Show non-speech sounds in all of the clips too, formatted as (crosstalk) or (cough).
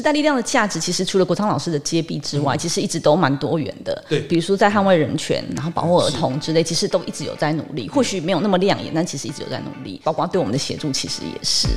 时代力量的价值其实除了国昌老师的揭弊之外，其实一直都蛮多元的。对比如说在捍卫人权，然后保护儿童之类，其实都一直有在努力。或许没有那么亮眼，但其实一直有在努力。包括对我们的协助，其实也是。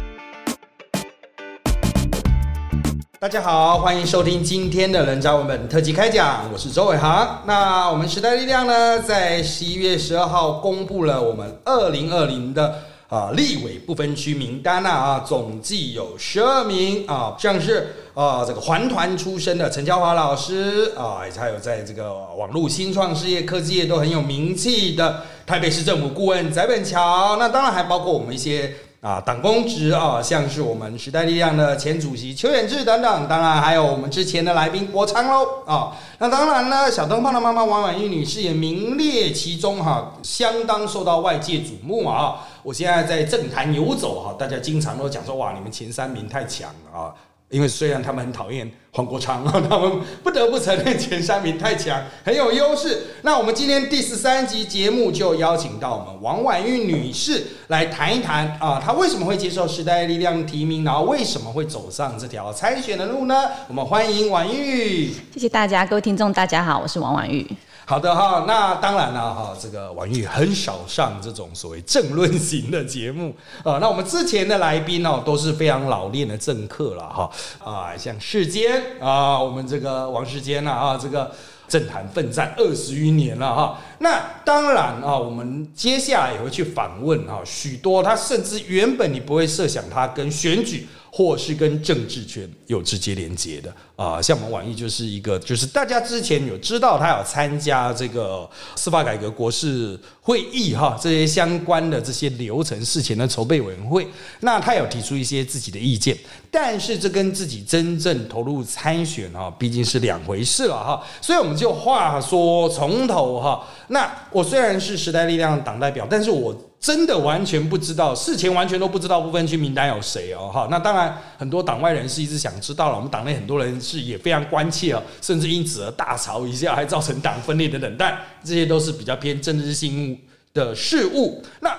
大家好，欢迎收听今天的人渣文本特辑开讲，我是周伟航。那我们时代力量呢，在十一月十二号公布了我们二零二零的啊立委不分区名单呐啊，总计有十二名啊，像是啊这个环团出身的陈娇华老师啊，还有在这个网络新创事业、科技业都很有名气的台北市政府顾问翟本桥，那当然还包括我们一些。啊，党公职啊，像是我们时代力量的前主席邱远志等等，当然还有我们之前的来宾国昌喽啊。那当然呢，小灯泡的妈妈王婉玉女士也名列其中哈，相当受到外界瞩目啊。我现在在政坛游走哈，大家经常都讲说哇，你们前三名太强了啊。因为虽然他们很讨厌黄国昌啊，他们不得不承认前三名太强，很有优势。那我们今天第十三集节目就邀请到我们王婉玉女士来谈一谈啊，她为什么会接受时代力量提名，然后为什么会走上这条参选的路呢？我们欢迎婉玉。谢谢大家，各位听众，大家好，我是王婉玉。好的哈，那当然了哈，这个婉玉很少上这种所谓政论型的节目啊。那我们之前的来宾哦，都是非常老练的政客了哈啊，像世坚啊，我们这个王世坚呐啊，这个政坛奋战二十余年了哈。那当然啊，我们接下来也会去访问哈许多他甚至原本你不会设想他跟选举。或是跟政治圈有直接连接的。啊，像我们网易就是一个，就是大家之前有知道他有参加这个司法改革国事会议哈，这些相关的这些流程事前的筹备委员会，那他有提出一些自己的意见，但是这跟自己真正投入参选哈，毕竟是两回事了哈，所以我们就话说从头哈，那我虽然是时代力量党代表，但是我。真的完全不知道，事前完全都不知道不分区名单有谁哦，哈，那当然很多党外人士一直想知道了，我们党内很多人是也非常关切哦，甚至因此而大吵一架，还造成党分裂的冷淡这些都是比较偏政治性的事物。那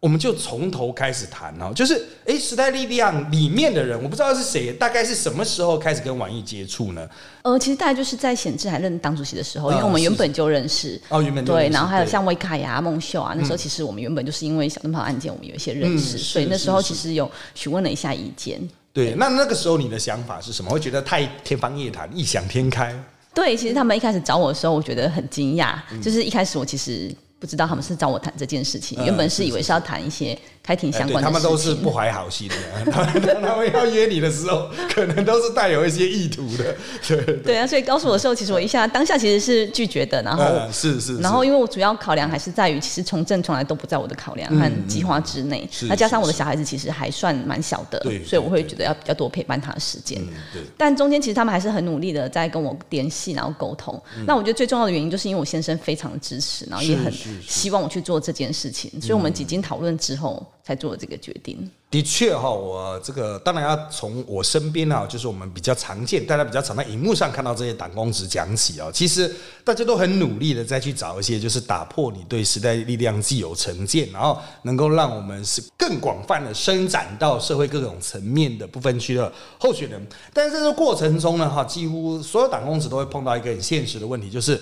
我们就从头开始谈哦，就是诶，时代力量里面的人，我不知道是谁，大概是什么时候开始跟王毅接触呢？呃，其实大概就是在显志还任党主席的时候，因为我们原本就认识哦，原本对，然后还有像威卡呀、孟秀啊，那时候其实我们原本就是因为小灯泡案件，我们有一些认识，所以那时候其实有询问了一下意见。对，那那个时候你的想法是什么？会觉得太天方夜谭、异想天开？对，其实他们一开始找我的时候，我觉得很惊讶，就是一开始我其实不知道他们是找我谈这件事情，原本是以为是要谈一些。开庭相关的，他们都是不怀好心的。(laughs) 他们要约你的时候，可能都是带有一些意图的。(laughs) 对对啊，所以告诉我的时候，其实我一下当下其实是拒绝的。然后 (laughs) 是是，然后因为我主要考量还是在于，其实从政从来都不在我的考量和计划之内。那加上我的小孩子其实还算蛮小的，所以我会觉得要比较多陪伴他的时间。对。但中间其实他们还是很努力的在跟我联系，然后沟通。那我觉得最重要的原因，就是因为我先生非常支持，然后也很希望我去做这件事情。所以我们几经讨论之后。才做这个决定。的确哈，我这个当然要从我身边啊，就是我们比较常见、大家比较常在荧幕上看到这些党公职讲起啊。其实大家都很努力的再去找一些，就是打破你对时代力量既有成见，然后能够让我们是更广泛的伸展到社会各种层面的部分区的候选人。但是在这过程中呢，哈，几乎所有党公职都会碰到一个很现实的问题，就是。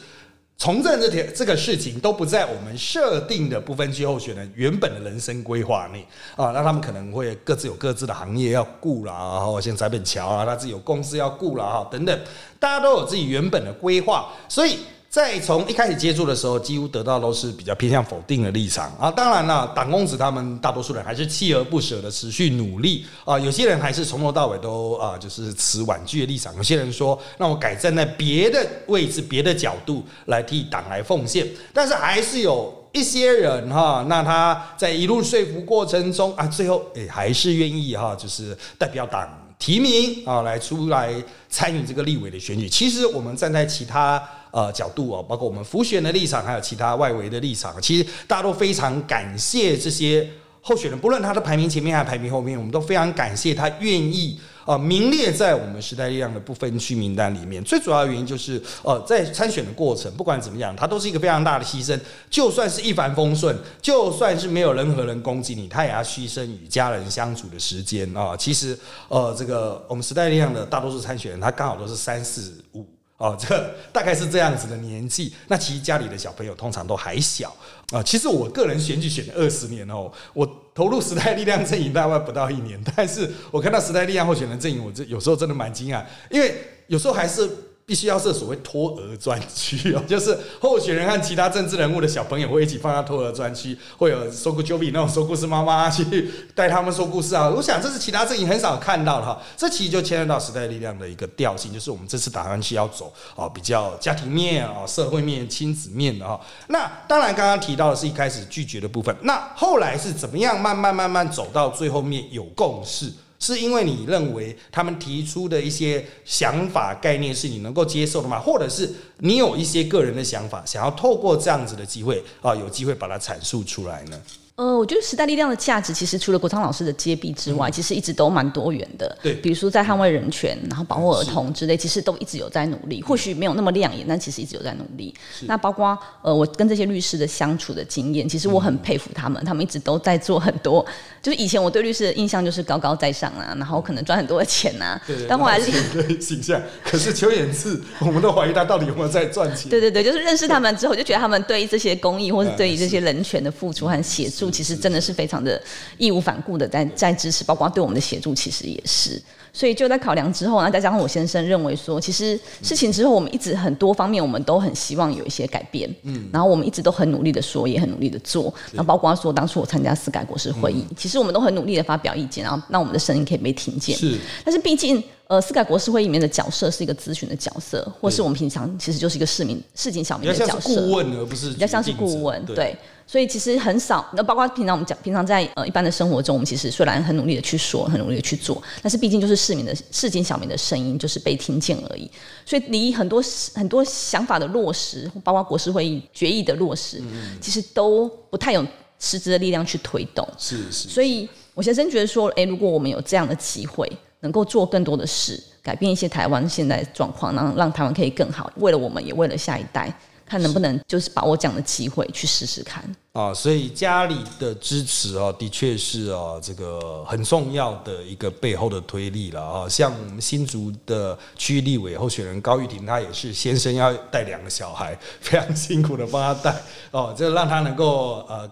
从政这条这个事情都不在我们设定的不分区候选人原本的人生规划内啊，那他们可能会各自有各自的行业要顾啦，然后像翟本桥啊，他自己有公司要顾了啊，等等，大家都有自己原本的规划，所以。在从一开始接触的时候，几乎得到都是比较偏向否定的立场啊。当然了，党公子他们大多数人还是锲而不舍的持续努力啊。有些人还是从头到尾都啊，就是持婉拒的立场。有些人说，那我改站在别的位置、别的角度来替党来奉献。但是还是有一些人哈，那他在一路说服过程中啊，最后诶还是愿意哈，就是代表党提名啊，来出来参与这个立委的选举。其实我们站在其他。呃，角度哦，包括我们浮选的立场，还有其他外围的立场，其实大家都非常感谢这些候选人，不论他的排名前面还是排名后面，我们都非常感谢他愿意啊，名列在我们时代力量的不分区名单里面。最主要的原因就是，呃，在参选的过程，不管怎么样，它都是一个非常大的牺牲。就算是一帆风顺，就算是没有任何人攻击你，他也要牺牲与家人相处的时间啊。其实，呃，这个我们时代力量的大多数参选人，他刚好都是三四五。哦，这 (laughs) 大概是这样子的年纪。那其实家里的小朋友通常都还小啊。其实我个人选举选了二十年哦，我投入时代力量阵营大概不到一年，但是我看到时代力量候选人阵营，我这有时候真的蛮惊讶，因为有时候还是。必须要设所谓托儿专区哦，(laughs) 就是候选人和其他政治人物的小朋友会一起放到托儿专区，会有说故 Q B 那种说故事妈妈去带他们说故事啊。我想这是其他阵营很少看到的哈。这其实就牵涉到时代力量的一个调性，就是我们这次打算去要走啊，比较家庭面啊、社会面、亲子面的哈。那当然刚刚提到的是一开始拒绝的部分，那后来是怎么样慢慢慢慢走到最后面有共识？是因为你认为他们提出的一些想法概念是你能够接受的吗？或者是你有一些个人的想法，想要透过这样子的机会啊，有机会把它阐述出来呢？呃，我觉得时代力量的价值其实除了国昌老师的揭弊之外，其实一直都蛮多元的。对，比如说在捍卫人权，然后保护儿童之类，其实都一直有在努力。或许没有那么亮眼，但其实一直有在努力。那包括呃，我跟这些律师的相处的经验，其实我很佩服他们，他们一直都在做很多。就是以前我对律师的印象就是高高在上啊，然后可能赚很多的钱啊。对但后来对形象，可是邱衍志，我们都怀疑他到底有没有在赚钱。对对对，就是认识他们之后，就觉得他们对这些公益或是对于这些人权的付出和协助，其实真的是非。常的义无反顾的在在支持，包括对我们的协助，其实也是。所以就在考量之后呢，再加上我先生认为说，其实事情之后，我们一直很多方面，我们都很希望有一些改变。嗯，然后我们一直都很努力的说，也很努力的做。然后包括说，当初我参加司改国事会议，其实我们都很努力的发表意见，然后让我们的声音可以被听见。是，但是毕竟。呃，司改国事会里面的角色是一个咨询的角色，或是我们平常其实就是一个市民、市井小民的角色，顾问而不是比较像是顾问，对。所以其实很少，那包括平常我们讲，平常在呃一般的生活中，我们其实虽然很努力的去说，很努力的去做，但是毕竟就是市民的市井小民的声音就是被听见而已。所以离很多很多想法的落实，包括国事会议决议的落实，其实都不太有实质的力量去推动。是是。所以我先生觉得说，哎，如果我们有这样的机会。能够做更多的事，改变一些台湾现在状况，让让台湾可以更好。为了我们，也为了下一代，看能不能就是把握这样的机会去试试看。啊，所以家里的支持啊，的确是啊，这个很重要的一个背后的推力了啊。像我们新竹的区域立委候选人高玉婷，她也是先生要带两个小孩，非常辛苦的帮他带哦，这让他能够呃。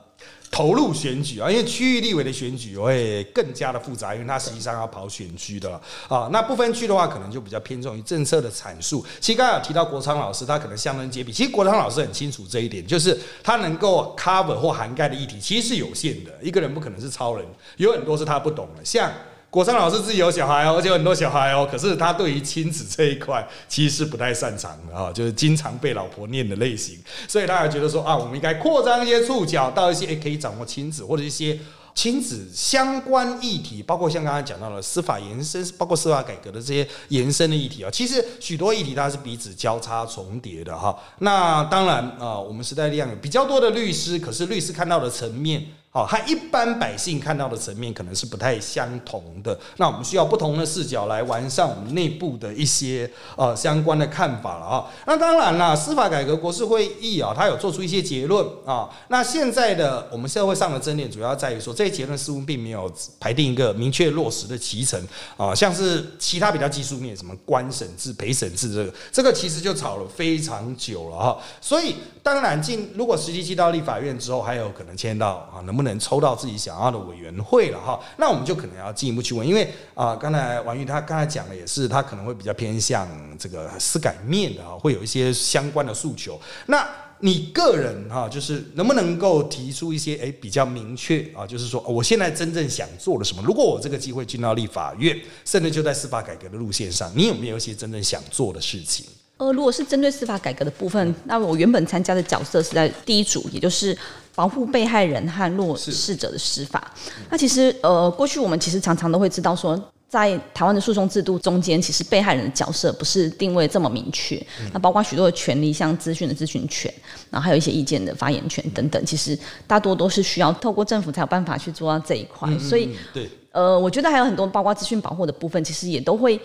投入选举啊，因为区域立委的选举会更加的复杂，因为它实际上要跑选区的啊。那不分区的话，可能就比较偏重于政策的阐述。其实刚刚有提到国昌老师，他可能相当接比。其实国昌老师很清楚这一点，就是他能够 cover 或涵盖的议题其实是有限的。一个人不可能是超人，有很多是他不懂的，像。国昌老师自己有小孩哦，而且有很多小孩哦。可是他对于亲子这一块其实是不太擅长的啊，就是经常被老婆念的类型。所以他还觉得说啊，我们应该扩张一些触角到一些可以掌握亲子或者一些亲子相关议题，包括像刚刚讲到的司法延伸，包括司法改革的这些延伸的议题啊。其实许多议题它是彼此交叉重叠的哈。那当然啊，我们时代力量有比较多的律师，可是律师看到的层面。哦，和一般百姓看到的层面可能是不太相同的。那我们需要不同的视角来完善我们内部的一些呃相关的看法了啊。那当然了，司法改革国事会议啊，它有做出一些结论啊。那现在的我们社会上的争点主要在于说，这些结论似乎并没有排定一个明确落实的脐程啊。像是其他比较技术面，什么官审制、陪审制这个，这个其实就吵了非常久了哈。所以当然进如果实际进到立法院之后，还有可能牵到啊，能不能？能抽到自己想要的委员会了哈，那我们就可能要进一步去问，因为啊，刚才王玉他刚才讲的也是，他可能会比较偏向这个司改面的啊，会有一些相关的诉求。那你个人哈，就是能不能够提出一些诶比较明确啊，就是说我现在真正想做的什么？如果我这个机会进到立法院，甚至就在司法改革的路线上，你有没有一些真正想做的事情？呃，如果是针对司法改革的部分，那我原本参加的角色是在第一组，也就是保护被害人和弱势者的司法。那其实呃，过去我们其实常常都会知道说，在台湾的诉讼制度中间，其实被害人的角色不是定位这么明确。那包括许多的权利，像资讯的咨询权，然后还有一些意见的发言权等等，其实大多都是需要透过政府才有办法去做到这一块。所以对。呃，我觉得还有很多包括资讯保护的部分，其实也都会。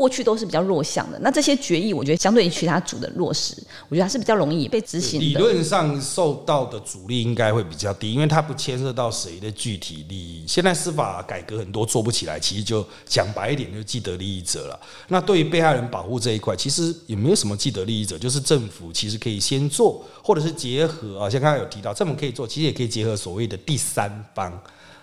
过去都是比较弱项的，那这些决议，我觉得相对于其他组的落实，我觉得还是比较容易被执行。理论上受到的阻力应该会比较低，因为它不牵涉到谁的具体利益。现在司法改革很多做不起来，其实就讲白一点，就既得利益者了。那对于被害人保护这一块，其实也没有什么既得利益者，就是政府其实可以先做，或者是结合啊，像刚刚有提到，政府可以做，其实也可以结合所谓的第三方。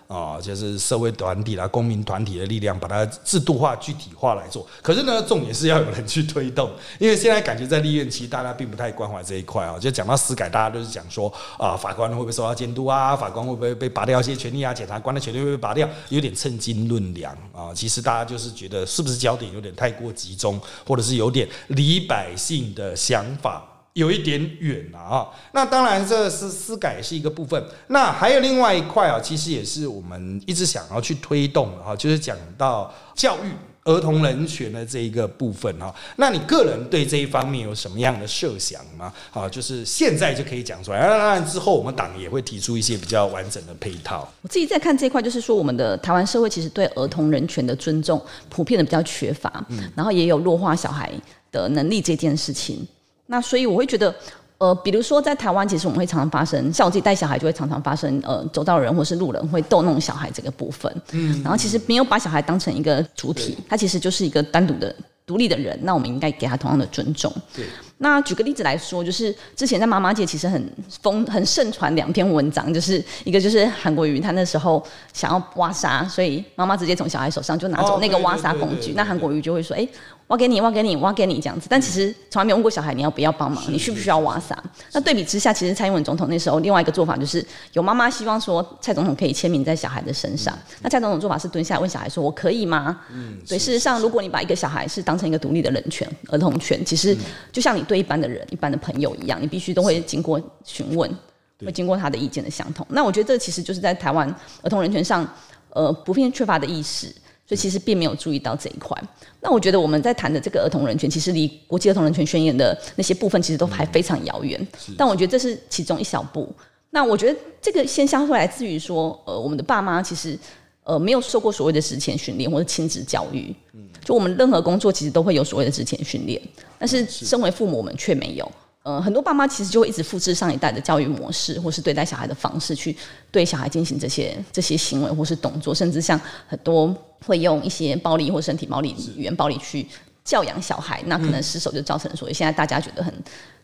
啊，就是社会团体啦、公民团体的力量，把它制度化、具体化来做。可是呢，重点是要有人去推动，因为现在感觉在立院其实大家并不太关怀这一块啊。就讲到司改，大家都是讲说啊，法官会不会受到监督啊？法官会不会被拔掉一些权利啊？检察官的权利会不会拔掉？有点称斤论两啊。其实大家就是觉得，是不是焦点有点太过集中，或者是有点离百姓的想法？有一点远了啊，那当然这是私改是一个部分，那还有另外一块啊，其实也是我们一直想要去推动的哈，就是讲到教育儿童人权的这一个部分哈。那你个人对这一方面有什么样的设想吗？啊，就是现在就可以讲出来，当然之后我们党也会提出一些比较完整的配套。我自己在看这一块，就是说我们的台湾社会其实对儿童人权的尊重普遍的比较缺乏，嗯，然后也有弱化小孩的能力这件事情。那所以我会觉得，呃，比如说在台湾，其实我们会常常发生，像我自己带小孩就会常常发生，呃，走到人或是路人会逗弄小孩这个部分。嗯，然后其实没有把小孩当成一个主体，他其实就是一个单独的、独立的人。那我们应该给他同样的尊重。对。那举个例子来说，就是之前在妈妈界其实很疯很盛传两篇文章，就是一个就是韩国瑜他那时候想要挖沙，所以妈妈直接从小孩手上就拿走那个挖沙工具，那韩国瑜就会说，哎。挖给你，挖给你，挖给你这样子，但其实从来没有问过小孩你要不要帮忙，你需不需要挖沙？那对比之下，其实蔡英文总统那时候另外一个做法就是有妈妈希望说蔡总统可以签名在小孩的身上，那蔡总统做法是蹲下来问小孩说：“我可以吗？”嗯，对，事实上，如果你把一个小孩是当成一个独立的人权、儿童权，其实就像你对一般的人、一般的朋友一样，你必须都会经过询问，会经过他的意见的相同。那我觉得这其实就是在台湾儿童人权上，呃，普遍缺乏的意识。所以其实并没有注意到这一块。那我觉得我们在谈的这个儿童人权，其实离国际儿童人权宣言的那些部分，其实都还非常遥远。但我觉得这是其中一小步。那我觉得这个现象会来自于说，呃，我们的爸妈其实呃没有受过所谓的职前训练或者亲子教育。嗯。就我们任何工作其实都会有所谓的职前训练，但是身为父母我们却没有。呃，很多爸妈其实就会一直复制上一代的教育模式，或是对待小孩的方式，去对小孩进行这些这些行为或是动作，甚至像很多会用一些暴力或身体暴力、语言暴力去教养小孩，那可能失手就造成所以现在大家觉得很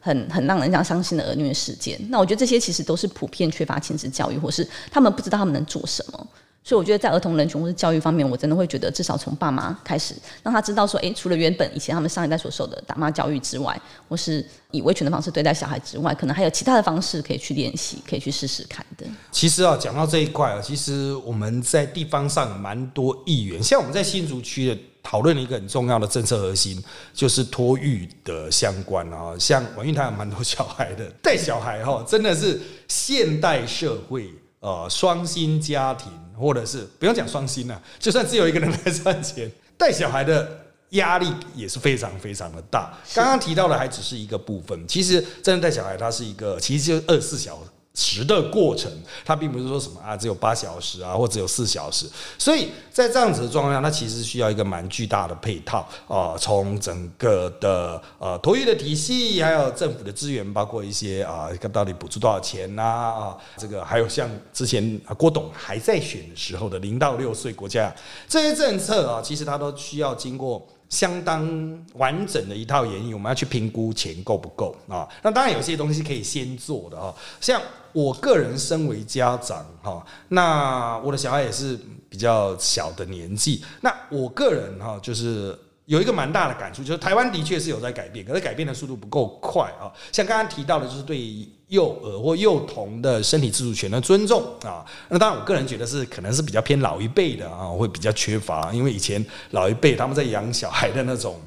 很很让人家伤心的儿虐事件。那我觉得这些其实都是普遍缺乏亲子教育，或是他们不知道他们能做什么。所以我觉得在儿童人权或是教育方面，我真的会觉得至少从爸妈开始，让他知道说，哎，除了原本以前他们上一代所受的打骂教育之外，或是以维权的方式对待小孩之外，可能还有其他的方式可以去练习，可以去试试看的。其实啊，讲到这一块啊，其实我们在地方上蛮多议员，像我们在新竹区的讨论了一个很重要的政策核心，就是托育的相关啊。像王运他有蛮多小孩的，带小孩哈，真的是现代社会呃双薪家庭。或者是不用讲双薪了，就算只有一个人来赚钱，(laughs) 带小孩的压力也是非常非常的大。刚刚提到的还只是一个部分，其实真的带小孩，它是一个其实就二十四小时。的过程，它并不是说什么啊，只有八小时啊，或只有四小时。所以在这样子的状况下，它其实需要一个蛮巨大的配套啊，从整个的呃托育的体系，还有政府的资源，包括一些啊，到底补助多少钱呐啊，这个还有像之前郭董还在选的时候的零到六岁国家这些政策啊，其实它都需要经过。相当完整的一套演绎，我们要去评估钱够不够啊？那当然有些东西可以先做的啊，像我个人身为家长哈，那我的小孩也是比较小的年纪，那我个人哈就是有一个蛮大的感触，就是台湾的确是有在改变，可是改变的速度不够快啊。像刚刚提到的，就是对。幼儿或幼童的身体自主权的尊重啊，那当然，我个人觉得是可能是比较偏老一辈的啊，会比较缺乏，因为以前老一辈他们在养小孩的那种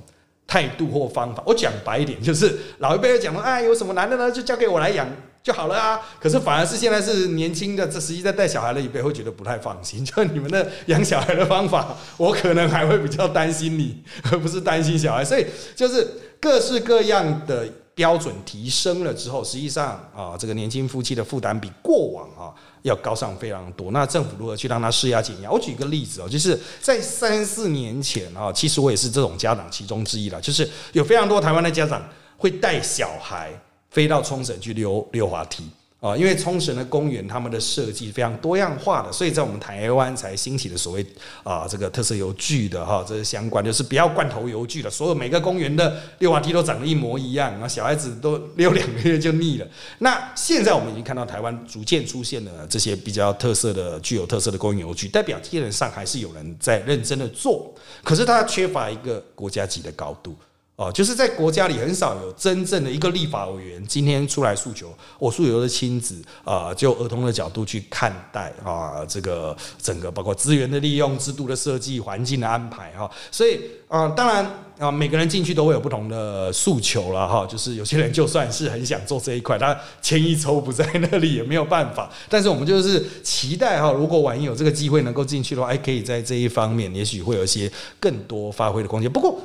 态度或方法，我讲白一点，就是老一辈讲说，哎，有什么难的呢？就交给我来养就好了啊。可是反而是现在是年轻的，这实际在带小孩的一辈会觉得不太放心，(laughs) 就你们的养小孩的方法，我可能还会比较担心你，而不是担心小孩。所以就是各式各样的。标准提升了之后，实际上啊，这个年轻夫妻的负担比过往啊要高上非常多。那政府如何去让他施压减压？我举个例子哦，就是在三四年前啊，其实我也是这种家长其中之一了，就是有非常多台湾的家长会带小孩飞到冲绳去溜溜滑梯。啊，因为冲绳的公园，他们的设计非常多样化的，所以在我们台湾才兴起的所谓啊这个特色游具的哈，这是相关，就是不要罐头游具了，所有每个公园的溜滑梯都长得一模一样，然后小孩子都溜两个月就腻了。那现在我们已经看到台湾逐渐出现了这些比较特色的、具有特色的公园游具，代表基本上还是有人在认真的做，可是它缺乏一个国家级的高度。哦，就是在国家里很少有真正的一个立法委员今天出来诉求，我诉求的亲子啊，就儿童的角度去看待啊，这个整个包括资源的利用、制度的设计、环境的安排哈。所以啊，当然啊，每个人进去都会有不同的诉求了哈。就是有些人就算是很想做这一块，他钱一抽不在那里也没有办法。但是我们就是期待哈，如果万一有这个机会能够进去的话，哎，可以在这一方面也许会有一些更多发挥的空间。不过。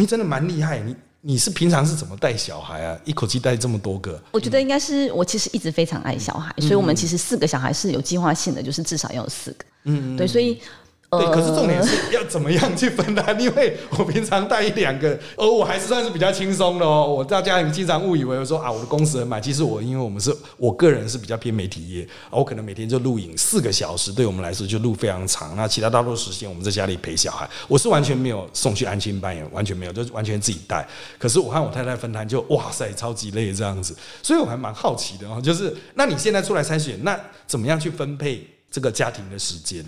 你真的蛮厉害，你你是平常是怎么带小孩啊？一口气带这么多个？我觉得应该是我其实一直非常爱小孩，所以我们其实四个小孩是有计划性的，就是至少要有四个。嗯，对，所以。对，可是重点是要怎么样去分担？因为我平常带一两个，(laughs) 而我还是算是比较轻松的哦。我大家庭经常误以为说啊，我的公司很满，其实我因为我们是我个人是比较偏媒体业，我可能每天就录影四个小时，对我们来说就录非常长。那其他大多数时间我们在家里陪小孩，我是完全没有送去安亲班，也完全没有，就完全自己带。可是我和我太太分摊，就哇塞，超级累这样子。所以我还蛮好奇的哦，就是那你现在出来参选，那怎么样去分配这个家庭的时间？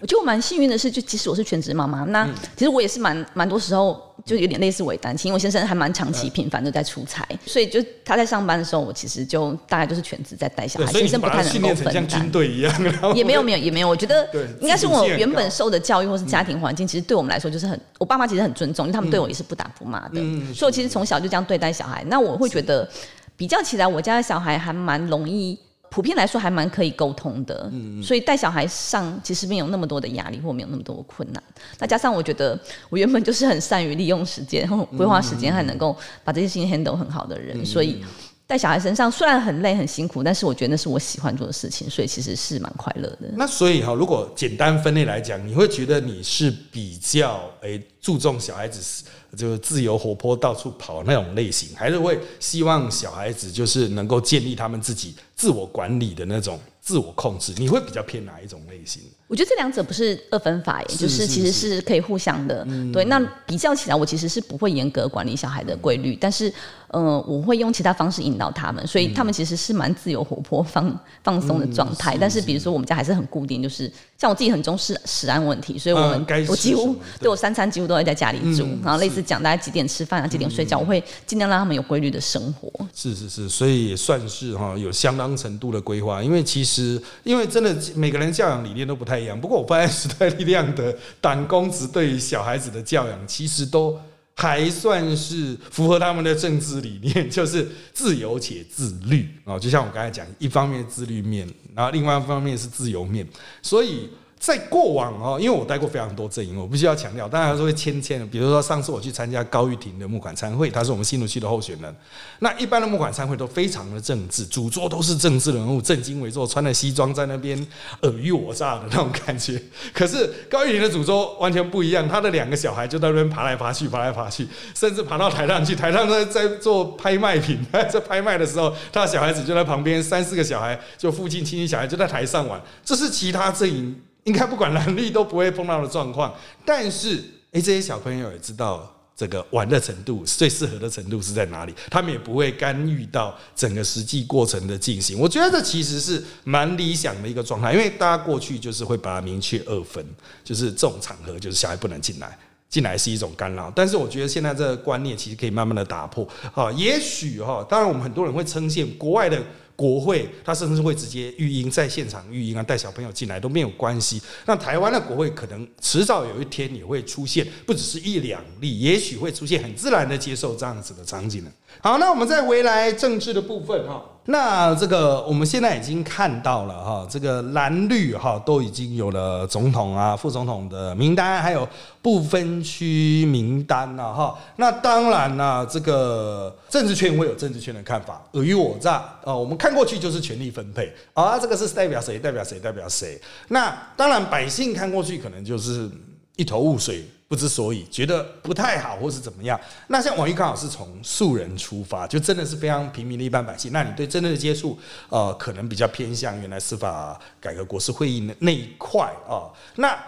我觉得我蛮幸运的是，就即使我是全职妈妈，那其实我也是蛮蛮多时候就有点类似伪单亲，因为我先生还蛮长期频繁的在出差，所以就他在上班的时候，我其实就大概就是全职在带小孩，先生不太能够分担。像军队一样，也没有没有也没有，我觉得应该是我原本受的教育或是家庭环境，其实对我们来说就是很，我爸妈其实很尊重，因为他们对我也是不打不骂的，所以我其实从小就这样对待小孩。那我会觉得比较起来，我家的小孩还蛮容易。普遍来说还蛮可以沟通的，所以带小孩上其实没有那么多的压力，或没有那么多的困难。那加上我觉得我原本就是很善于利用时间、规划时间，还能够把这些事情 handle 很好的人，所以带小孩身上虽然很累很辛苦，但是我觉得那是我喜欢做的事情，所以其实是蛮快乐的。那所以哈，如果简单分类来讲，你会觉得你是比较诶注重小孩子就是自由活泼到处跑那种类型，还是会希望小孩子就是能够建立他们自己。自我管理的那种自我控制，你会比较偏哪一种类型？我觉得这两者不是二分法，也就是其实是可以互相的。对，那比较起来，我其实是不会严格管理小孩的规律，但是，呃，我会用其他方式引导他们，所以他们其实是蛮自由活泼、放放松的状态。但是，比如说我们家还是很固定，就是像我自己很重视食安问题，所以我们我几乎对我三餐几乎都会在家里住，然后类似讲大家几点吃饭啊，几点睡觉，我会尽量让他们有规律的生活。是是是，所以也算是哈有相当。程度的规划，因为其实，因为真的每个人教养理念都不太一样。不过，我发现时代力量的党公子对于小孩子的教养，其实都还算是符合他们的政治理念，就是自由且自律啊。就像我刚才讲，一方面自律面，然后另外一方面是自由面，所以。在过往哦，因为我带过非常多阵营，我必须要强调，当然是会牵牵的。比如说上次我去参加高玉婷的募款参会，他是我们新竹区的候选人。那一般的募款参会都非常的政治，主桌都是政治人物，正襟危坐，穿着西装在那边尔虞我诈的那种感觉。可是高玉婷的主桌完全不一样，他的两个小孩就在那边爬来爬去，爬来爬去，甚至爬到台上去。台上在在做拍卖品，在拍卖的时候，他的小孩子就在旁边，三四个小孩，就附近亲戚小孩就在台上玩。这是其他阵营。应该不管蓝绿都不会碰到的状况，但是诶，这些小朋友也知道这个玩的程度最适合的程度是在哪里，他们也不会干预到整个实际过程的进行。我觉得这其实是蛮理想的一个状态，因为大家过去就是会把它明确二分，就是这种场合就是小孩不能进来，进来是一种干扰。但是我觉得现在这个观念其实可以慢慢的打破。哈，也许哈，当然我们很多人会称羡国外的。国会，他甚至会直接育婴，在现场育婴啊，带小朋友进来都没有关系。那台湾的国会可能迟早有一天也会出现，不只是一两例，也许会出现很自然的接受这样子的场景呢。好，那我们再回来政治的部分哈。那这个我们现在已经看到了哈，这个蓝绿哈都已经有了总统啊、副总统的名单，还有不分区名单了哈。那当然呢，这个政治圈会有政治圈的看法，尔虞我诈啊。我们看过去就是权力分配啊，这个是代表谁？代表谁？代表谁？那当然百姓看过去可能就是一头雾水。不知所以，觉得不太好，或是怎么样？那像王玉刚好是从素人出发，就真的是非常平民的一般百姓。那你对真正的接触，呃，可能比较偏向原来司法改革国事会议那那一块啊。那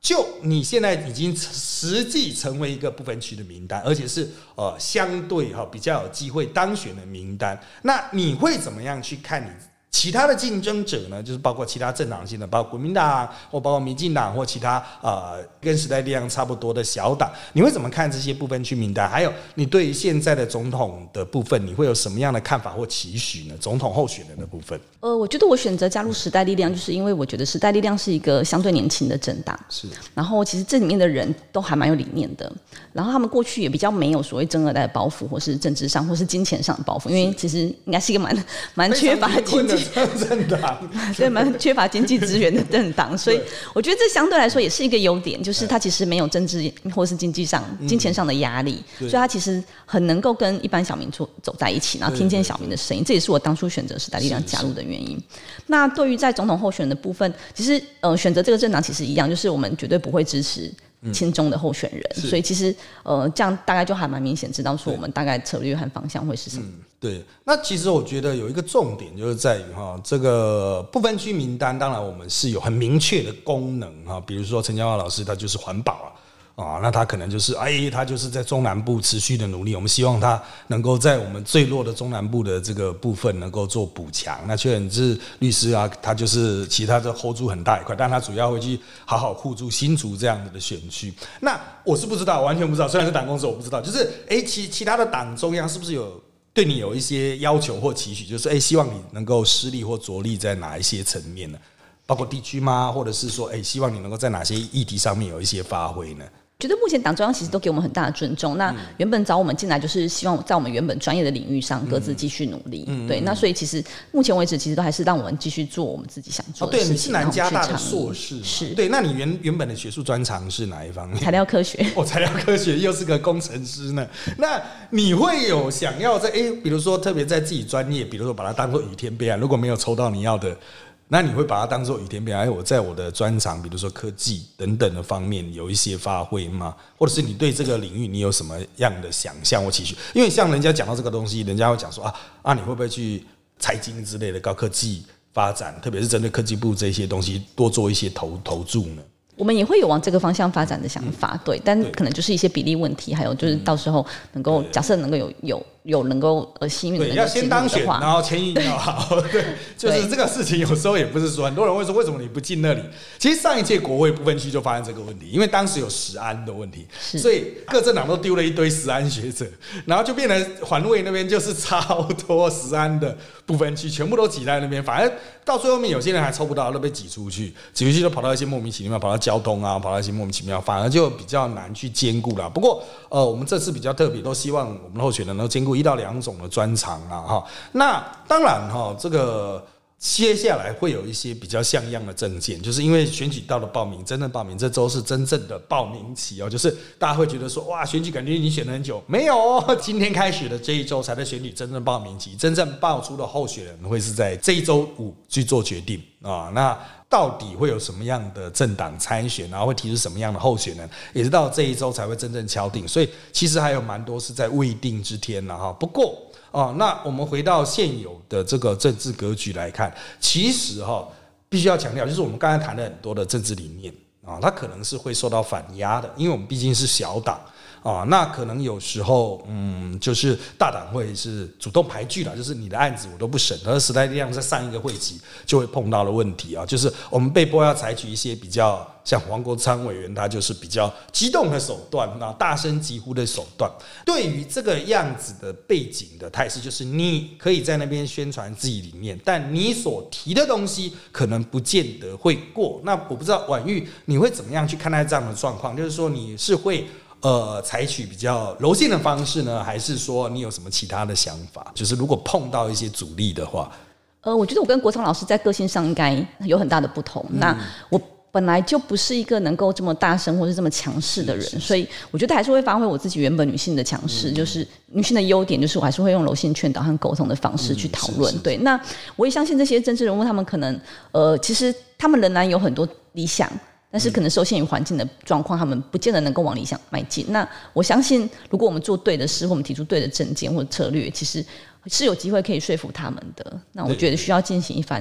就你现在已经实际成为一个不分区的名单，而且是呃相对哈比较有机会当选的名单。那你会怎么样去看你？其他的竞争者呢，就是包括其他政党性的，包括国民党或包括民进党或其他呃跟时代力量差不多的小党，你会怎么看这些部分区名单？还有你对于现在的总统的部分，你会有什么样的看法或期许呢？总统候选人的部分？呃，我觉得我选择加入时代力量，就是因为我觉得时代力量是一个相对年轻的政党，是。然后其实这里面的人都还蛮有理念的，然后他们过去也比较没有所谓争二代的包袱，或是政治上或是金钱上的包袱，因为其实应该是一个蛮蛮缺乏经济。政党对蛮缺乏经济资源的政党，(laughs) 所以我觉得这相对来说也是一个优点，就是他其实没有政治或是经济上、金钱上的压力，所以他其实很能够跟一般小民走走在一起，然后听见小民的声音。这也是我当初选择时代力量加入的原因。那对于在总统候选人的部分，其实呃选择这个政党其实一样，就是我们绝对不会支持。亲中的候选人，所以其实呃，这样大概就还蛮明显，知道说我们大概策略和方向会是什么。对，那其实我觉得有一个重点就是在于哈，这个不分区名单，当然我们是有很明确的功能哈，比如说陈嘉华老师他就是环保啊。啊，那他可能就是，哎，他就是在中南部持续的努力。我们希望他能够在我们最弱的中南部的这个部分能够做补强。那确实是律师啊，他就是其他的 hold 住很大一块，但他主要会去好好护住新竹这样子的选区。那我是不知道，完全不知道。虽然是党公司，我不知道，就是哎，其其他的党中央是不是有对你有一些要求或期许？就是哎，希望你能够施力或着力在哪一些层面呢？包括地区吗？或者是说，哎，希望你能够在哪些议题上面有一些发挥呢？觉得目前党中央其实都给我们很大的尊重。那原本找我们进来就是希望在我们原本专业的领域上各自继续努力。对，那所以其实目前为止其实都还是让我们继续做我们自己想做的事情。对，你是南加大的硕士，是对。那你原原本的学术专长是哪一方面？(laughs) 材料科学。哦，材料科学又是个工程师呢。那你会有想要在哎，比如说特别在自己专业，比如说把它当做雨天备案，如果没有抽到你要的。那你会把它当做雨天边？哎，我在我的专长，比如说科技等等的方面有一些发挥吗？或者是你对这个领域你有什么样的想象或期许？因为像人家讲到这个东西，人家会讲说啊啊，你会不会去财经之类的高科技发展，特别是针对科技部这些东西多做一些投投注呢？我们也会有往这个方向发展的想法，对，但可能就是一些比例问题，还有就是到时候能够假设能够有有。有能够呃幸运的要先当选，然后签运要好，(laughs) (laughs) 对，就是这个事情有时候也不是说很多人会说为什么你不进那里？其实上一届国会不分区就发生这个问题，因为当时有十安的问题，所以各政党都丢了一堆十安学者，然后就变成环卫那边就是超多十安的不分区，全部都挤在那边，反而到最后面有些人还抽不到，都被挤出去，挤出去都跑到一些莫名其妙，跑到交通啊，跑到一些莫名其妙，反而就比较难去兼顾了。不过呃，我们这次比较特别，都希望我们候选人能够兼顾。一到两种的专长啊，哈，那当然哈，这个接下来会有一些比较像样的证件，就是因为选举到了报名，真正报名这周是真正的报名期哦，就是大家会觉得说，哇，选举感觉你选了很久，没有，(laughs) 今天开始的这一周才在选举真正报名期，真正报出的候选人会是在这一周五去做决定啊，那。到底会有什么样的政党参选，然后会提出什么样的候选人，也是到这一周才会真正敲定。所以其实还有蛮多是在未定之天了哈。不过啊，那我们回到现有的这个政治格局来看，其实哈必须要强调，就是我们刚才谈了很多的政治理念啊，它可能是会受到反压的，因为我们毕竟是小党。啊，那可能有时候，嗯，就是大党会是主动排拒了，就是你的案子我都不审。而时代力量在上一个会期就会碰到了问题啊，就是我们被迫要采取一些比较像黄国昌委员他就是比较激动的手段，那大声疾呼的手段。对于这个样子的背景的态势，就是你可以在那边宣传自己理念，但你所提的东西可能不见得会过。那我不知道婉玉你会怎么样去看待这样的状况，就是说你是会。呃采取比较柔性的方式呢，还是说你有什么其他的想法？就是如果碰到一些阻力的话，呃，我觉得我跟国昌老师在个性上应该有很大的不同。那我。本来就不是一个能够这么大声或是这么强势的人，所以我觉得还是会发挥我自己原本女性的强势，就是女性的优点，就是我还是会用柔性劝导和沟通的方式去讨论。对，那我也相信这些政治人物，他们可能呃，其实他们仍然有很多理想，但是可能受限于环境的状况，他们不见得能够往理想迈进。那我相信，如果我们做对的事，或我们提出对的证件或者策略，其实是有机会可以说服他们的。那我觉得需要进行一番。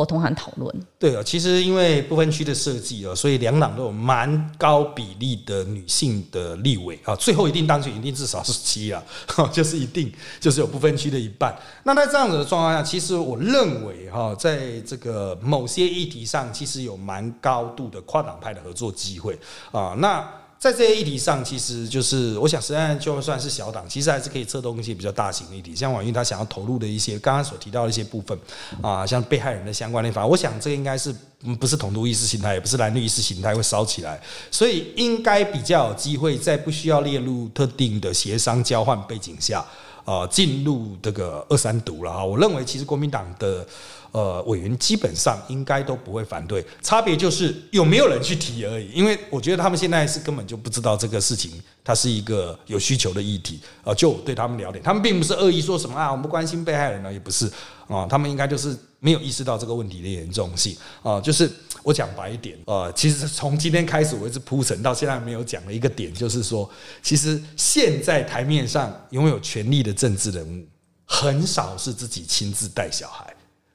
沟通和讨论。对啊，其实因为不分区的设计啊，所以两党都有蛮高比例的女性的立委啊，最后一定当选，一定至少是七啊，(laughs) 就是一定就是有不分区的一半。那在这样子的状况下，其实我认为哈，在这个某些议题上，其实有蛮高度的跨党派的合作机会啊。那在这些议题上，其实就是我想，实际上就算是小党，其实还是可以策动一些比较大型的议题，像网易他想要投入的一些刚刚所提到的一些部分啊，像被害人的相关立法，我想这个应该是不是统独意识形态，也不是蓝绿意识形态会烧起来，所以应该比较有机会在不需要列入特定的协商交换背景下啊，进入这个二三读了啊。我认为其实国民党的。呃，委员基本上应该都不会反对，差别就是有没有人去提而已。因为我觉得他们现在是根本就不知道这个事情，它是一个有需求的议题啊。就对他们了解，他们并不是恶意说什么啊，我们不关心被害人呢，也不是啊。他们应该就是没有意识到这个问题的严重性啊。就是我讲白一点，呃，其实从今天开始我一直铺陈到现在没有讲的一个点，就是说，其实现在台面上拥有权力的政治人物，很少是自己亲自带小孩。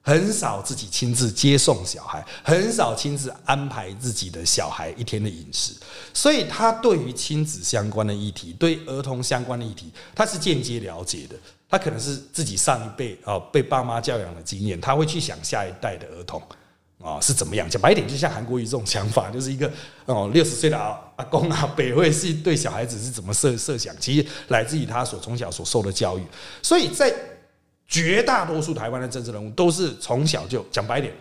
很少自己亲自接送小孩，很少亲自安排自己的小孩一天的饮食，所以他对于亲子相关的议题，对儿童相关的议题，他是间接了解的。他可能是自己上一辈啊被爸妈教养的经验，他会去想下一代的儿童啊是怎么样。讲白一点，就像韩国瑜这种想法，就是一个哦六十岁的阿阿公啊，北会是对小孩子是怎么设设想，其实来自于他所从小所受的教育，所以在。绝大多数台湾的政治人物都是从小就讲白点，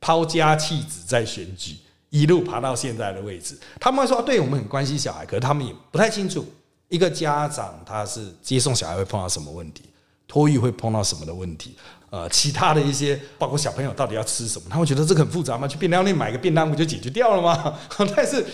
抛家弃子在选举，一路爬到现在的位置。他们会说：“对我们很关心小孩，可是他们也不太清楚，一个家长他是接送小孩会碰到什么问题，托育会碰到什么的问题，呃，其他的一些包括小朋友到底要吃什么，他会觉得这个很复杂吗？去便当店买个便当不就解决掉了吗？(laughs) 但是。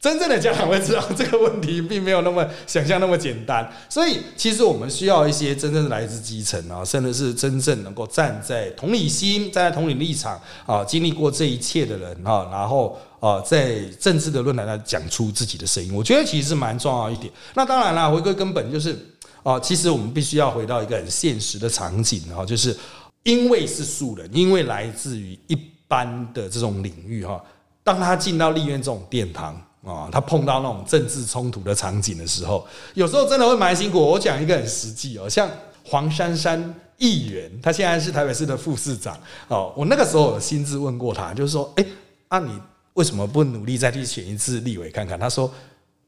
真正的家长会知道这个问题并没有那么想象那么简单，所以其实我们需要一些真正来自基层啊，甚至是真正能够站在同理心、站在同理立场啊，经历过这一切的人啊，然后啊，在政治的论坛上讲出自己的声音，我觉得其实是蛮重要一点。那当然了，回归根本就是啊，其实我们必须要回到一个很现实的场景啊，就是因为是素人，因为来自于一般的这种领域哈，当他进到立院这种殿堂。啊，他碰到那种政治冲突的场景的时候，有时候真的会蛮辛苦。我讲一个很实际哦，像黄珊珊议员，他现在是台北市的副市长哦。我那个时候有亲自问过他，就是说，哎，啊，你为什么不努力再去选一次立委看看？他说，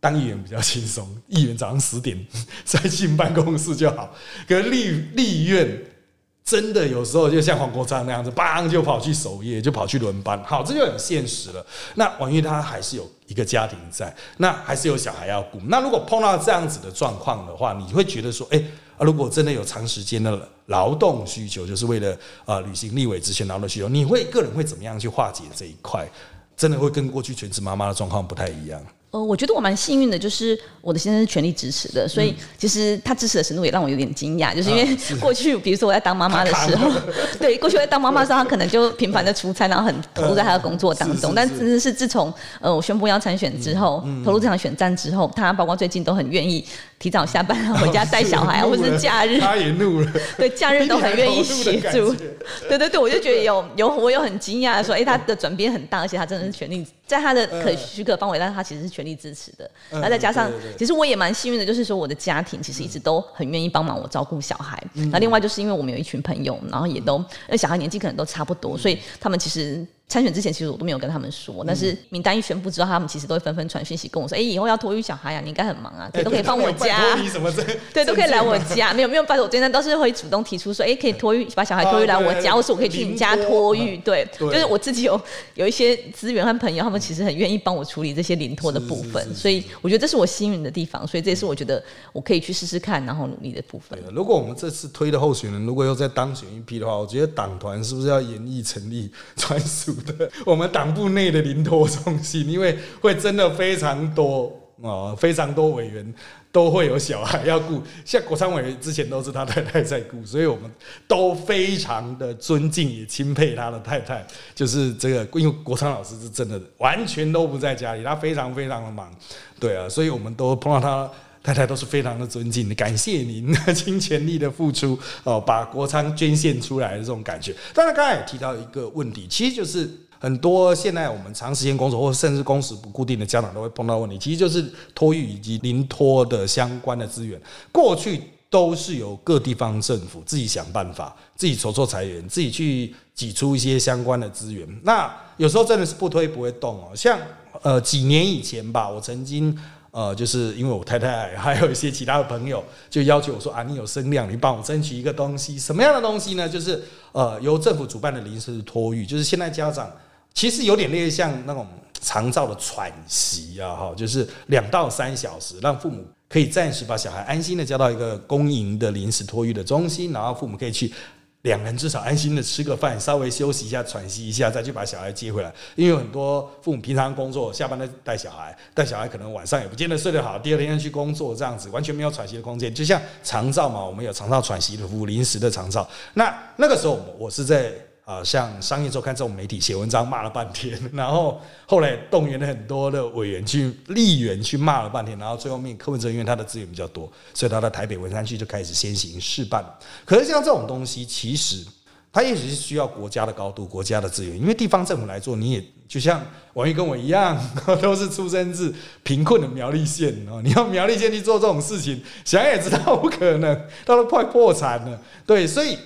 当议员比较轻松，议员早上十点 (laughs) 再进办公室就好，可立立院。真的有时候就像黄国昌那样子，邦就跑去守夜，就跑去轮班。好，这就很现实了。那王玉他还是有一个家庭在，那还是有小孩要顾。那如果碰到这样子的状况的话，你会觉得说，哎，啊，如果真的有长时间的劳动需求，就是为了啊履行立委职权劳动需求，你会个人会怎么样去化解这一块？真的会跟过去全职妈妈的状况不太一样。呃，我觉得我蛮幸运的，就是我的先生是全力支持的，所以其实他支持的程度也让我有点惊讶，就是因为 (laughs) 过去，比如说我在当妈妈的时候，(laughs) 对，过去我在当妈妈的时候，他可能就频繁的出差，然后很投入在他的工作当中。但真的是自从呃我宣布要参选之后，投入这场选战之后，他包括最近都很愿意提早下班回家带小孩，(laughs) 或者是假日，他也怒了，对，假日都很愿意协助。对对对，我就觉得有有我有很惊讶的说，哎，他的转变很大，而且他真的是全力。在他的可许可范围，但是他其实是全力支持的。那再加上，其实我也蛮幸运的，就是说我的家庭其实一直都很愿意帮忙我照顾小孩。那另外就是因为我们有一群朋友，然后也都那小孩年纪可能都差不多，所以他们其实参选之前，其实我都没有跟他们说，但是名单一宣布之后，他们其实都会纷纷传讯息跟我说：“哎，以后要托育小孩呀，你应该很忙啊，可以都可以放我家，(laughs) 对，都可以来我家。没有没有，拜托，我今天倒是会主动提出说：哎，可以托育，把小孩托育来我家，或是我可以去你家托育。对，就是我自己有有一些资源和朋友，他们其实很愿意帮我处理这些临托的部分，所以我觉得这是我幸运的地方，所以这也是我觉得我可以去试试看，然后努力的部分。如果我们这次推的候选人如果又再当选一批的话，我觉得党团是不是要演绎成立专属的我们？党部内的临托中心，因为会真的非常多啊，非常多委员都会有小孩要顾，像国昌委员之前都是他太太在顾，所以我们都非常的尊敬也钦佩他的太太。就是这个，因为国昌老师是真的完全都不在家里，他非常非常的忙，对啊，所以我们都碰到他。太太都是非常的尊敬的，感谢您尽全力的付出 (laughs) 哦，把国仓捐献出来的这种感觉。当然，刚才也提到一个问题，其实就是很多现在我们长时间工作或甚至工时不固定的家长都会碰到问题，其实就是托育以及临托的相关的资源，过去都是由各地方政府自己想办法，自己筹措裁员，自己去挤出一些相关的资源。那有时候真的是不推不会动哦，像呃几年以前吧，我曾经。呃，就是因为我太太还有一些其他的朋友，就要求我说啊，你有声量，你帮我争取一个东西，什么样的东西呢？就是呃，由政府主办的临时托育，就是现在家长其实有点类似像那种长照的喘息啊，哈，就是两到三小时，让父母可以暂时把小孩安心的交到一个公营的临时托育的中心，然后父母可以去。两人至少安心的吃个饭，稍微休息一下，喘息一下，再去把小孩接回来。因为很多父母平常工作，下班再带小孩，带小孩可能晚上也不见得睡得好，第二天要去工作，这样子完全没有喘息的空间。就像长照嘛，我们有长照喘息的服务，临时的长照。那那个时候，我是在。啊，像商业周刊这种媒体写文章骂了半天，然后后来动员了很多的委员去立员去骂了半天，然后最后面柯文哲因为他的资源比较多，所以他在台北文山区就开始先行试办。可是像这种东西，其实它也许是需要国家的高度、国家的资源，因为地方政府来做，你也就像王毅跟我一样，(laughs) 都是出生自贫困的苗栗县哦，你要苗栗县去做这种事情，想也知道不可能，他都快破产了。对，所以。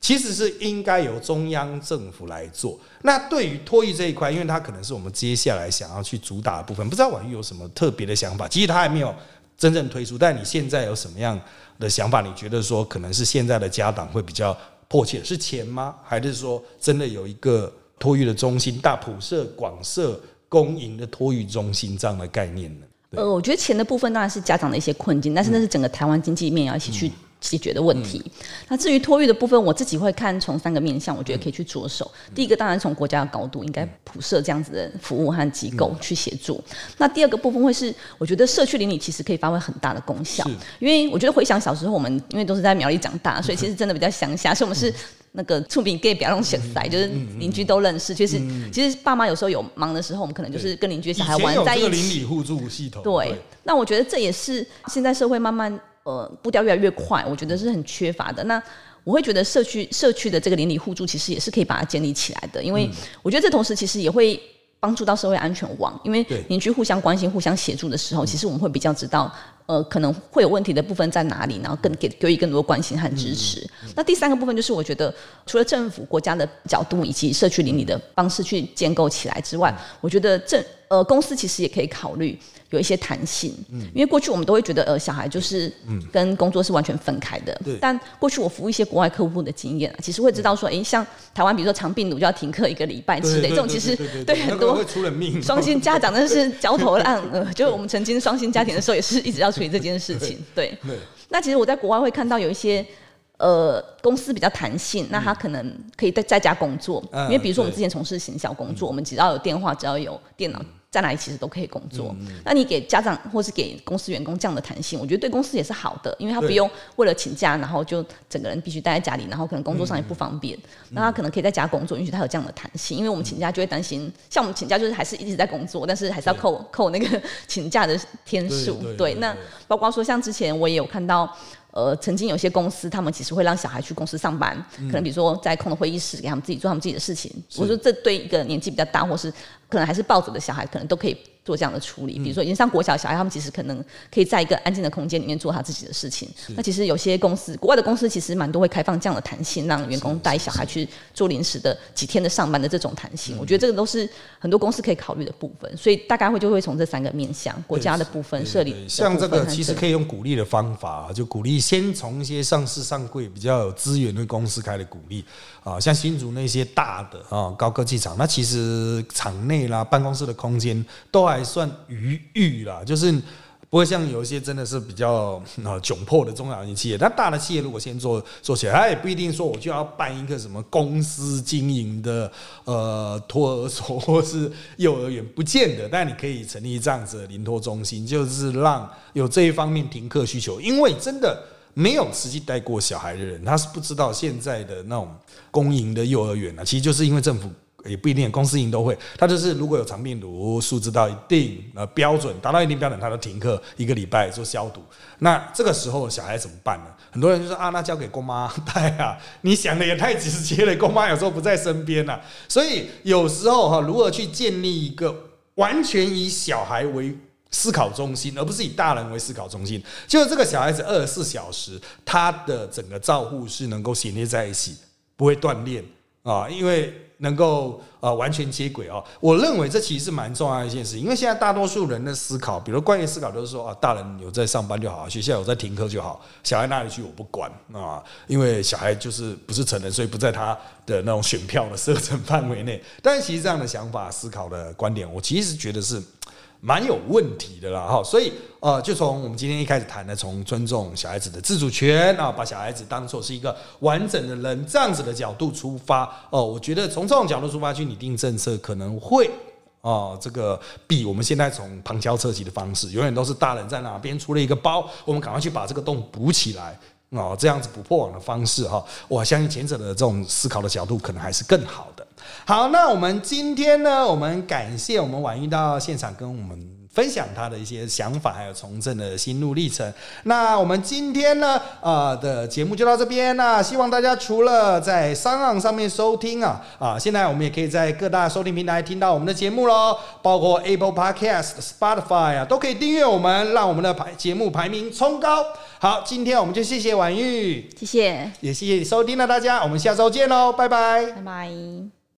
其实是应该由中央政府来做。那对于托育这一块，因为它可能是我们接下来想要去主打的部分，不知道婉玉有什么特别的想法？其实他还没有真正推出，但你现在有什么样的想法？你觉得说可能是现在的家长会比较迫切，是钱吗？还是说真的有一个托育的中心，大普设、广设、公营的托育中心这样的概念呢？呃，我觉得钱的部分当然是家长的一些困境，但是那是整个台湾经济面要一起去。解决的问题。那至于托育的部分，我自己会看从三个面向，我觉得可以去着手。第一个当然从国家的高度，应该普设这样子的服务和机构去协助。那第二个部分会是，我觉得社区邻里其实可以发挥很大的功效。因为我觉得回想小时候，我们因为都是在苗栗长大，所以其实真的比较乡下，所以我们是那个触屏 gay 不要用现在，就是邻居都认识。其实其实爸妈有时候有忙的时候，我们可能就是跟邻居小孩玩在一起。邻里互助系统。对。那我觉得这也是现在社会慢慢。呃，步调越来越快，我觉得是很缺乏的。那我会觉得社区社区的这个邻里互助，其实也是可以把它建立起来的。因为我觉得这同时其实也会帮助到社会安全网，因为邻居互相关心、互相协助的时候，其实我们会比较知道，呃，可能会有问题的部分在哪里，然后更给给予更多关心和支持。那第三个部分就是，我觉得除了政府、国家的角度以及社区邻里的方式去建构起来之外，我觉得政呃公司其实也可以考虑。有一些弹性，因为过去我们都会觉得，呃，小孩就是跟工作是完全分开的。但过去我服务一些国外客户的经验，其实会知道说，哎，像台湾，比如说长病毒就要停课一个礼拜之类，这种其实对很多双薪家长那是焦头烂额。(laughs) 就是我们曾经双薪家庭的时候，也是一直要处理这件事情。对，那其实我在国外会看到有一些呃公司比较弹性，那他可能可以在在家工作，因为比如说我们之前从事行销工作，我们只要有电话，只要有电脑。在哪里其实都可以工作。那你给家长或是给公司员工这样的弹性，我觉得对公司也是好的，因为他不用为了请假，然后就整个人必须待在家里，然后可能工作上也不方便。那他可能可以在家工作，允许他有这样的弹性。因为我们请假就会担心，像我们请假就是还是一直在工作，但是还是要扣扣那个 (laughs) 请假的天数。对，那包括说像之前我也有看到。呃，曾经有些公司，他们其实会让小孩去公司上班，可能比如说在空的会议室给他们自己做他们自己的事情。我说这对一个年纪比较大，或是可能还是抱着的小孩，可能都可以做这样的处理。比如说，已经上国小小孩，他们其实可能可以在一个安静的空间里面做他自己的事情。那其实有些公司，国外的公司其实蛮多会开放这样的弹性，让员工带小孩去做临时的几天的上班的这种弹性。我觉得这个都是很多公司可以考虑的部分。所以大概会就会从这三个面向，国家的部分、设立像这个其实可以用鼓励的方法，就鼓励先从一些上市上柜比较有资源的公司开始鼓励啊，像新竹那些大的啊高科技厂，那其实厂内啦办公室的空间都还算余裕啦，就是。不会像有一些真的是比较啊窘迫的中小型企业，那大的企业如果先做做起来，它也不一定说我就要办一个什么公司经营的呃托儿所或是幼儿园，不见得。但你可以成立这样子的临托中心，就是让有这一方面停课需求，因为真的没有实际带过小孩的人，他是不知道现在的那种公营的幼儿园啊，其实就是因为政府。也不一定，公司营都会。他就是如果有长病毒数值到一定呃标准，达到一定标准，他都停课一个礼拜做消毒。那这个时候小孩怎么办呢？很多人就说啊，那交给公妈 (laughs) 带啊。你想的也太直接了，公妈有时候不在身边呐。所以有时候哈，如何去建立一个完全以小孩为思考中心，而不是以大人为思考中心，就是这个小孩子二十四小时，他的整个照护是能够衔接在一起，不会断裂啊，因为。能够呃完全接轨哦，我认为这其实是蛮重要的一件事，因为现在大多数人的思考，比如关于思考都是说啊，大人有在上班就好，学校有在停课就好，小孩哪里去我不管啊，因为小孩就是不是成人，所以不在他的那种选票的射程范围内。(laughs) 但是其实这样的想法、思考的观点，我其实觉得是。蛮有问题的啦，哈，所以呃，就从我们今天一开始谈的，从尊重小孩子的自主权啊，把小孩子当做是一个完整的人这样子的角度出发，哦，我觉得从这种角度出发去拟定政策，可能会哦，这个比我们现在从旁敲侧击的方式，永远都是大人在哪边出了一个包，我们赶快去把这个洞补起来，哦，这样子补破网的方式哈，我相信前者的这种思考的角度，可能还是更好的。好，那我们今天呢？我们感谢我们婉玉到现场跟我们分享他的一些想法，还有从政的心路历程。那我们今天呢，呃的节目就到这边。那希望大家除了在商岸上面收听啊，啊，现在我们也可以在各大收听平台听到我们的节目喽，包括 Apple Podcast、Spotify 啊，都可以订阅我们，让我们的排节目排名冲高。好，今天我们就谢谢婉玉，谢谢，也谢谢你收听了大家，我们下周见喽，拜拜，拜拜。